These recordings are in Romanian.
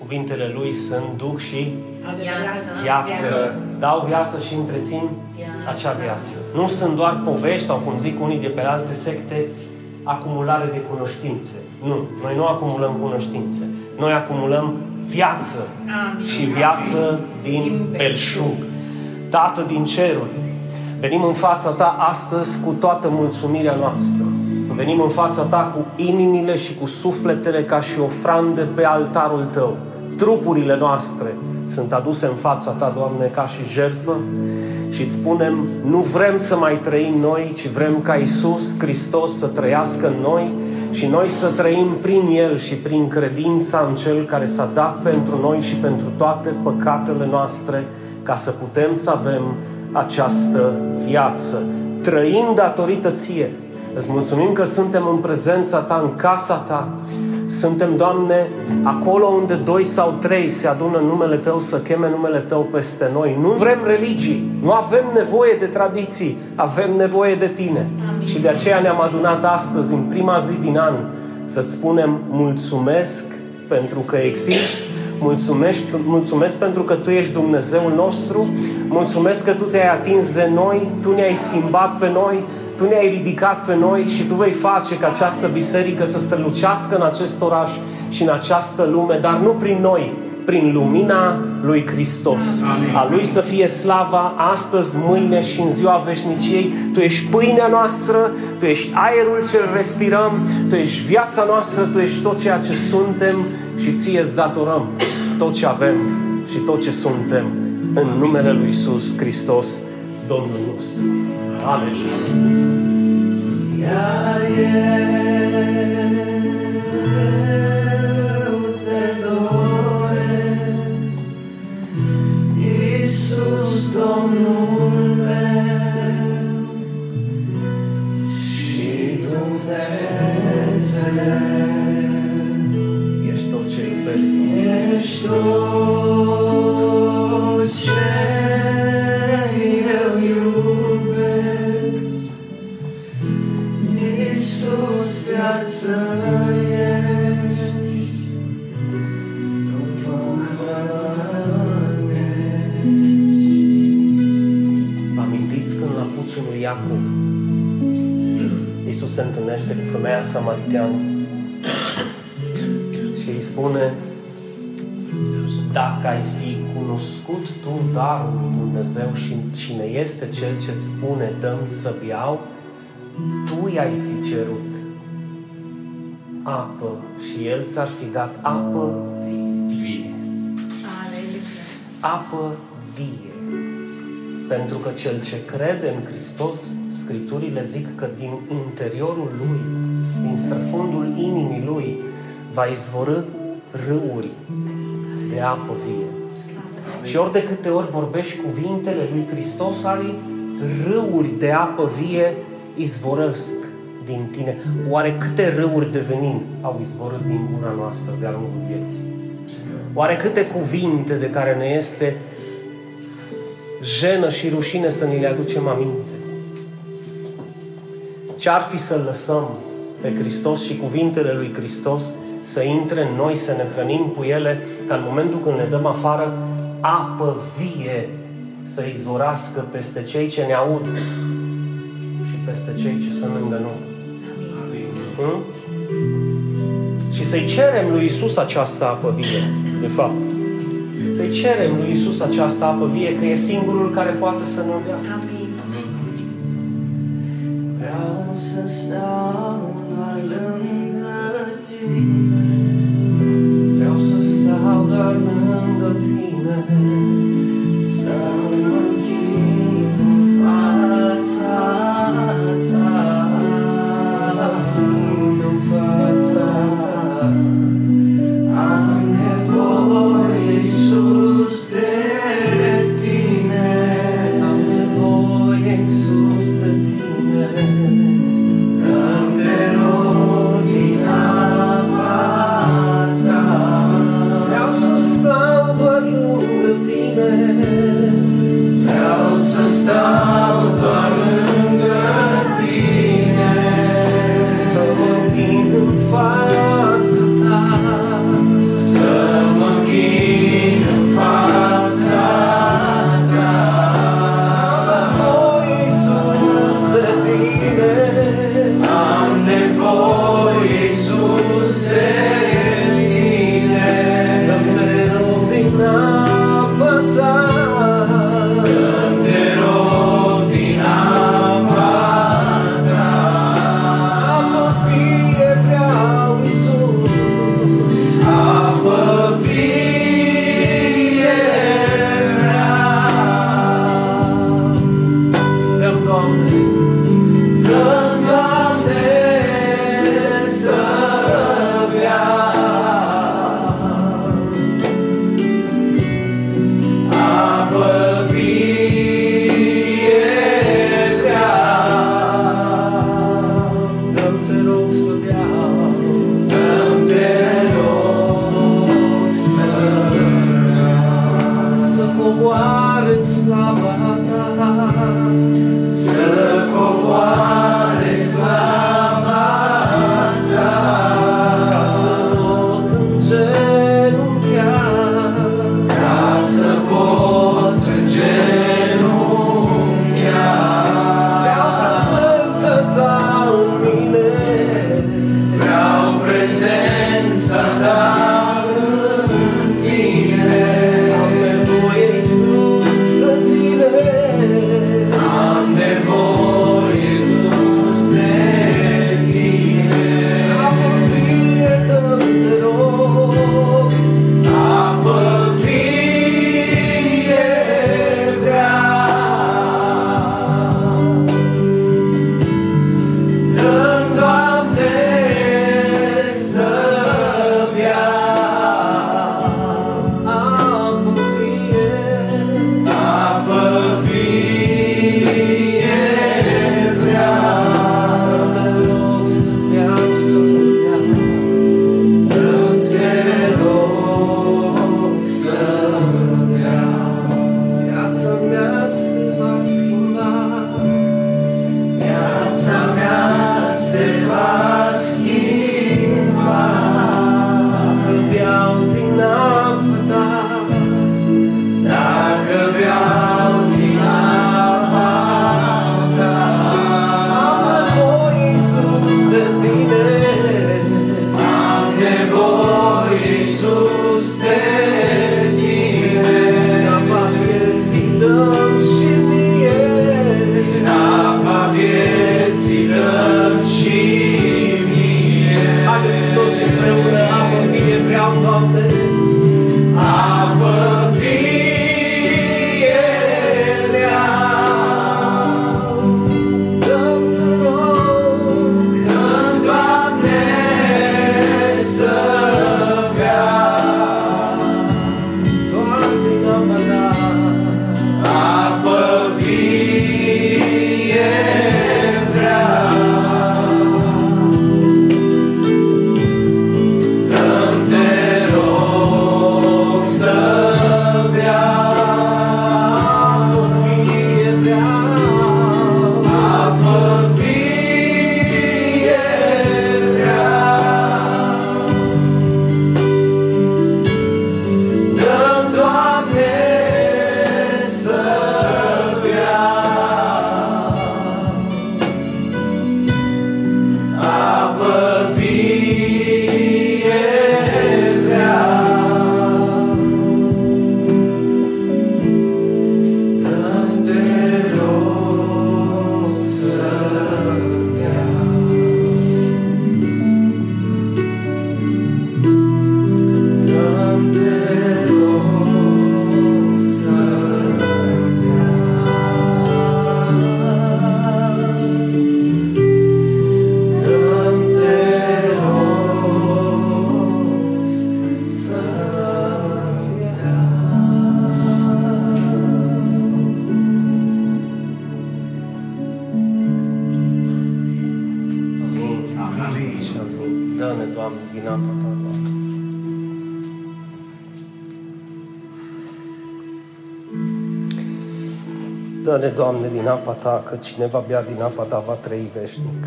Cuvintele Lui sunt duc și Viață. viață. Dau viață și întrețin acea viață. Nu sunt doar povești sau, cum zic unii de pe alte secte, acumulare de cunoștințe. Nu, noi nu acumulăm cunoștințe. Noi acumulăm viață Amin. și viață din belșug. Tată din ceruri, venim în fața Ta astăzi cu toată mulțumirea noastră. Venim în fața Ta cu inimile și cu sufletele ca și ofrande pe altarul Tău. Trupurile noastre sunt aduse în fața Ta, Doamne, ca și jertfă și îți spunem, nu vrem să mai trăim noi, ci vrem ca Isus Hristos să trăiască în noi și noi să trăim prin El și prin credința în Cel care s-a dat pentru noi și pentru toate păcatele noastre, ca să putem să avem această viață. Trăim datorită Ție. Îți mulțumim că suntem în prezența Ta, în casa Ta. Suntem, Doamne, acolo unde doi sau trei se adună numele Tău să cheme numele Tău peste noi. Nu vrem religii, nu avem nevoie de tradiții, avem nevoie de Tine. Amin. Și de aceea ne-am adunat astăzi, în prima zi din an, să-ți spunem mulțumesc pentru că existi, mulțumesc, mulțumesc pentru că Tu ești Dumnezeul nostru, mulțumesc că Tu te-ai atins de noi, Tu ne-ai schimbat pe noi, tu ne-ai ridicat pe noi și Tu vei face ca această biserică să strălucească în acest oraș și în această lume, dar nu prin noi, prin lumina lui Hristos. Amin. A Lui să fie slava astăzi, mâine și în ziua veșniciei. Tu ești pâinea noastră, Tu ești aerul ce respirăm, Tu ești viața noastră, Tu ești tot ceea ce suntem și Ție îți datorăm tot ce avem și tot ce suntem în numele Lui Isus Hristos, Domnul nostru. Aleluia! Iar eu te doresc, Iisus Domnul meu și Dumnezeu. Ești tot ce iubesc. Ești tot se întâlnește cu femeia samariteană și îi spune dacă ai fi cunoscut tu darul lui Dumnezeu și cine este cel ce îți spune dăm să beau, tu i-ai fi cerut apă și el ți-ar fi dat apă vie. Aleluia. apă vie. Pentru că cel ce crede în Hristos, Scripturile zic că din interiorul lui, din străfundul inimii lui, va izvorâ râuri de apă vie. Și ori de câte ori vorbești cuvintele lui Hristos, Ali, râuri de apă vie izvorăsc din tine. Oare câte râuri de venin au izvorât din gura noastră de-a lungul vieții? Oare câte cuvinte de care ne este jenă și rușine să ni le aducem aminte? Ce ar fi să lăsăm pe Hristos și cuvintele lui Hristos să intre în noi, să ne hrănim cu ele, ca în momentul când le dăm afară, apă vie să izvorască peste cei ce ne aud și peste cei ce sunt lângă noi. Hmm? Și să-i cerem lui Isus această apă vie, de fapt. Să-i cerem lui Isus această apă vie, că e singurul care poate să ne o dea. Amin. Vreau să stau doar lângă tine, Vreau să stau doar lângă 忘了。Dă-ne, Doamne, din apa Ta, că cine va bea din apa Ta va trăi veșnic.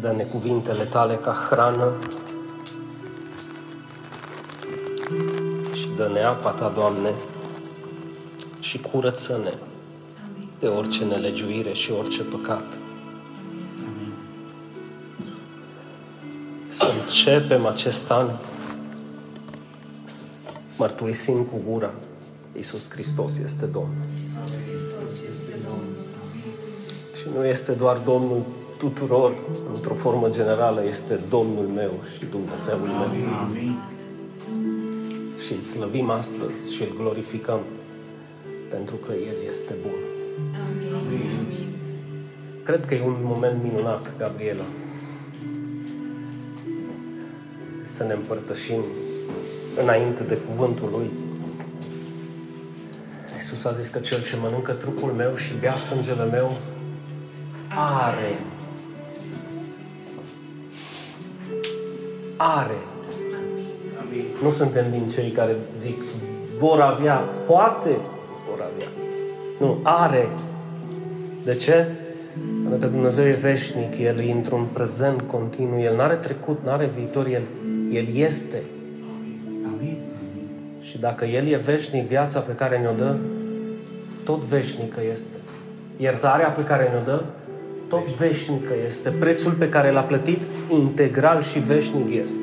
Dă-ne cuvintele Tale ca hrană și dă-ne apa Ta, Doamne, și curăță-ne de orice nelegiuire și orice păcat. Să începem acest an să mărturisim cu gura Iisus Hristos este Domn. Și nu este doar Domnul tuturor, într-o formă generală, este Domnul meu și Dumnezeul meu. Amin. Și îl slăvim astăzi și îl glorificăm pentru că El este bun. Amin. Cred că e un moment minunat, Gabriela, să ne împărtășim înainte de cuvântul Lui. Iisus a zis că cel ce mănâncă trupul meu și bea sângele meu are. Are. Amin. Nu suntem din cei care zic vor avea, poate vor avea. Nu, are. De ce? Pentru că Dumnezeu e veșnic, El e într-un prezent continuu, El n-are trecut, n-are viitor, El, El este. Amin. Și dacă El e veșnic, viața pe care ne-o dă, tot veșnică este. Iertarea pe care ne-o dă, tot veșnică este. Prețul pe care l-a plătit, integral și veșnic este.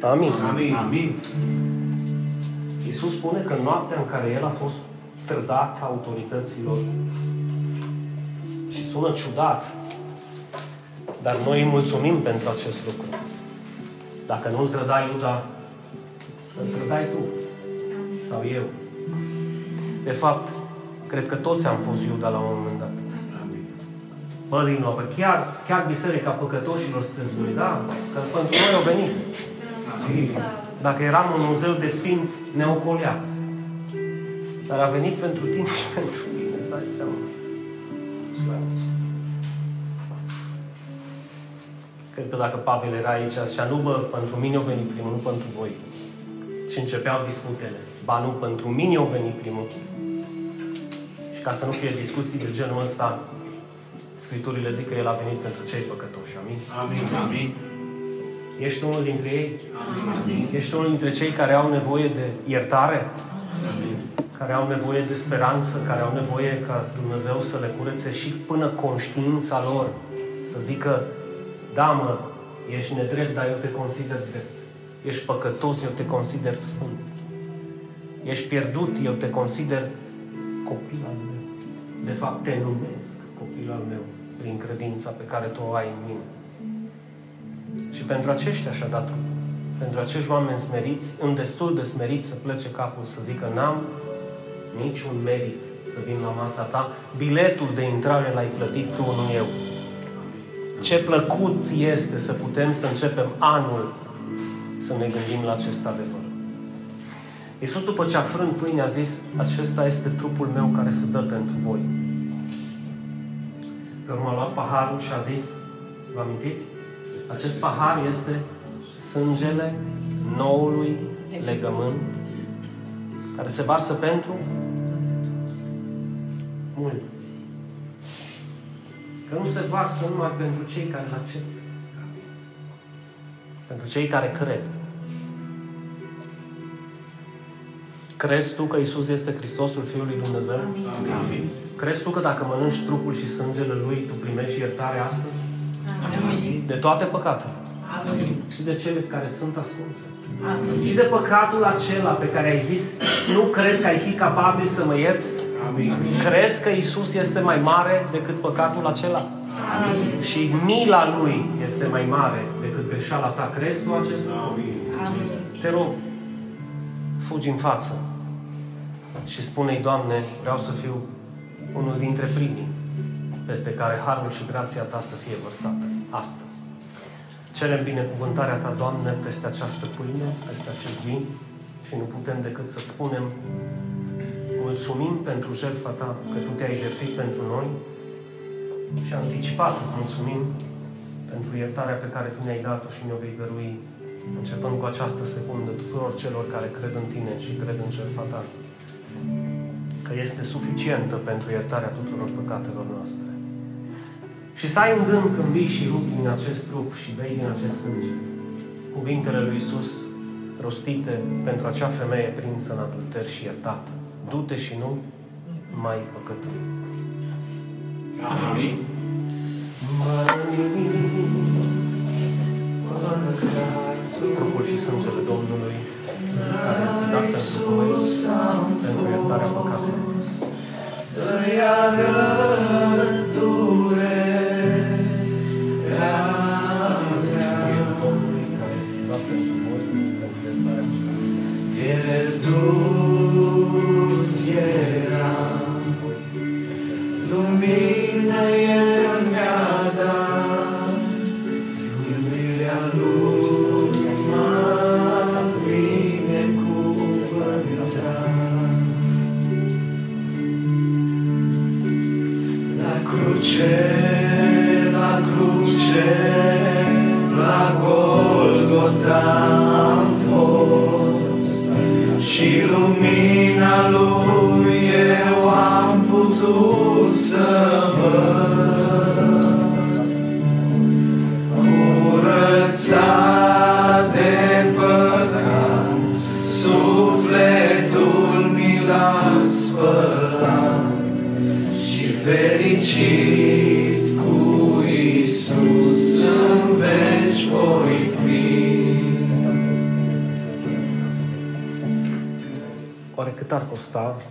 Amin. Amin. Amin. Iisus spune că noaptea în care El a fost trădat autorităților și sună ciudat, dar noi îi mulțumim pentru acest lucru. Dacă nu îl trădai Iuda, îl trădai tu sau eu. De fapt, cred că toți am fost Iuda la un moment dat. Amin. Bă, din nou, chiar, chiar biserica păcătoșilor sunteți voi, da? Că pentru noi au venit. Amin. Dacă eram un muzeu de sfinți, ne ocolea. Dar a venit pentru tine și pentru mine, îți dai seama. Cred că dacă Pavel era aici, așa, nu bă, pentru mine au venit primul, nu pentru voi. Și începeau disputele. Ba nu, pentru mine au venit primul. Și ca să nu fie discuții de genul ăsta, Scripturile zic că El a venit pentru cei păcătoși. Amin? Amin. Amin. Ești unul dintre ei? Amin. Ești unul dintre cei care au nevoie de iertare? Amin. care au nevoie de speranță, care au nevoie ca Dumnezeu să le curețe și până conștiința lor, să zică, da mă, ești nedrept, dar eu te consider drept. Ești păcătos, eu te consider sfânt. Ești pierdut, eu te consider copil al meu. De fapt, te numesc copil al meu prin credința pe care tu o ai în mine. Și pentru aceștia și-a dat trupul. Pentru acești oameni smeriți, în destul de smeriți să plece capul, să zică n-am niciun merit să vin la masa ta. Biletul de intrare l-ai plătit tu, nu eu. Ce plăcut este să putem să începem anul să ne gândim la acest adevăr. Iisus, după ce a frânt pâine, a zis, acesta este trupul meu care se dă pentru voi. Pe urmă a luat paharul și a zis, vă amintiți? Acest pahar este sângele noului legământ care se varsă pentru mulți. Că nu se varsă numai pentru cei care îl acceptă. Pentru cei care cred. Crezi tu că Isus este Hristosul Fiului lui Dumnezeu? Amin. Crezi tu că dacă mănânci trupul și sângele Lui, tu primești iertare astăzi? Amin. De toate păcatele. Amin. Și de cele care sunt ascunse. Amin. Și de păcatul acela pe care ai zis, nu cred că ai fi capabil să mă ierți? Amin. Crezi că Isus este mai mare decât păcatul acela? Amin. Și mila Lui este mai mare decât greșeala ta. Crezi tu acest lucru? Amin. Amin. Te rog, fugi în față și spune-i, Doamne, vreau să fiu unul dintre primii peste care harul și grația Ta să fie vărsată astăzi. Cerem binecuvântarea Ta, Doamne, peste această pâine, peste acest vin și nu putem decât să-ți spunem mulțumim pentru jertfa Ta, că Tu te-ai jertfit pentru noi și anticipat îți mulțumim pentru iertarea pe care Tu ne-ai dat-o și ne-o vei dărui, începând cu această secundă, tuturor celor care cred în Tine și cred în jertfa Ta, că este suficientă pentru iertarea tuturor păcatelor noastre. Și să ai în gând când vii și rupi din acest trup și bei din acest sânge, cuvintele lui Isus rostite pentru acea femeie prinsă în adulter și iertată. Du-te și nu mai păcătui. Amin. Trupul și sângele Domnului care este dat pentru noi, pentru iertarea păcatelor. Să-i alăture Și sângele Domnului care Oare cât ar costa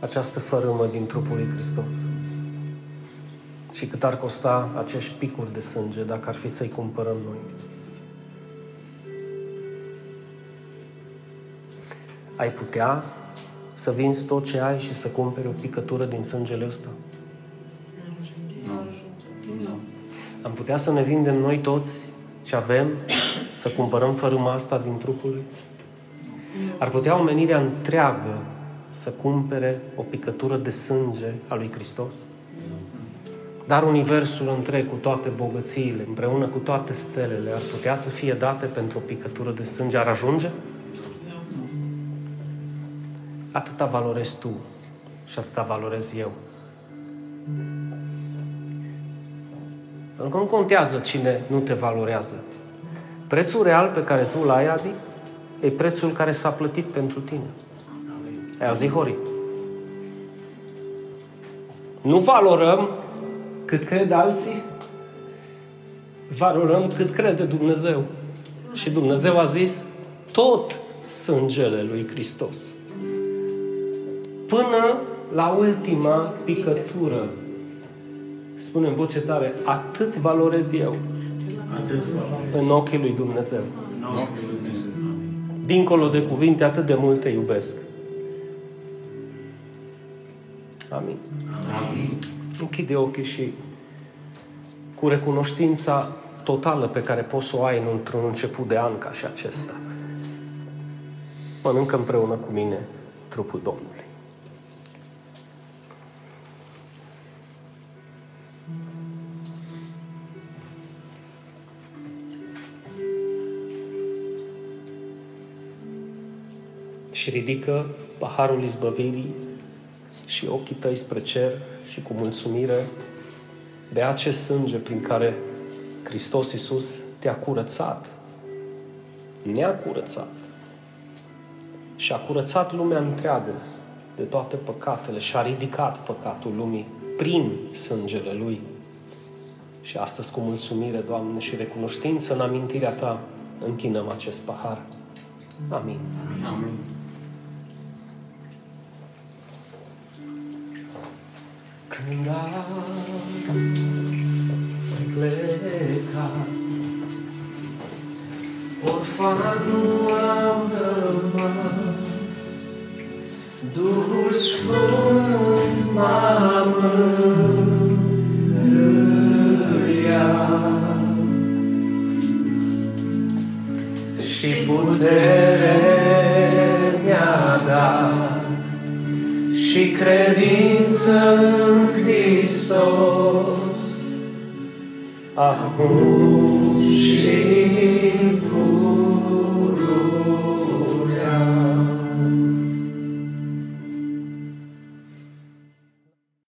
această fărâmă din trupul lui Hristos? Și cât ar costa acești picuri de sânge dacă ar fi să-i cumpărăm noi? Ai putea să vinzi tot ce ai și să cumperi o picătură din sângele ăsta? Am putea să ne vindem noi toți ce avem, să cumpărăm fărâma asta din trupul lui? Ar putea omenirea întreagă să cumpere o picătură de sânge a lui Hristos? Dar universul întreg cu toate bogățiile, împreună cu toate stelele, ar putea să fie date pentru o picătură de sânge? Ar ajunge? Atâta valorezi tu și atâta valorez eu. Pentru că nu contează cine nu te valorează. Prețul real pe care tu l-ai, Adi, e prețul care s-a plătit pentru tine. Ai auzit, Hori? Nu valorăm cât cred alții, valorăm cât crede Dumnezeu. Și Dumnezeu a zis tot sângele lui Hristos. Până la ultima picătură. Spune în voce tare, atât valorez eu Atât în ochii lui Dumnezeu. în ochii lui Dumnezeu. Amin. Dincolo de cuvinte, atât de mult te iubesc. Amin. Amin. Închide ochii și cu recunoștința totală pe care poți să o ai într-un început de an ca și acesta. Mănâncă împreună cu mine trupul Domnului. Și ridică paharul izbăvirii și ochii tăi spre cer și cu mulțumire de acest sânge prin care Hristos Iisus te-a curățat, ne-a curățat și a curățat lumea întreagă de toate păcatele și a ridicat păcatul lumii prin sângele Lui. Și astăzi, cu mulțumire, Doamne, și recunoștință în amintirea Ta, închinăm acest pahar. Amin. Amin. Când am plecat, orfan nu am rămas, Duhul Sfânt m-a mângâiat. Și putere și credință în Hristos. Acum și pururea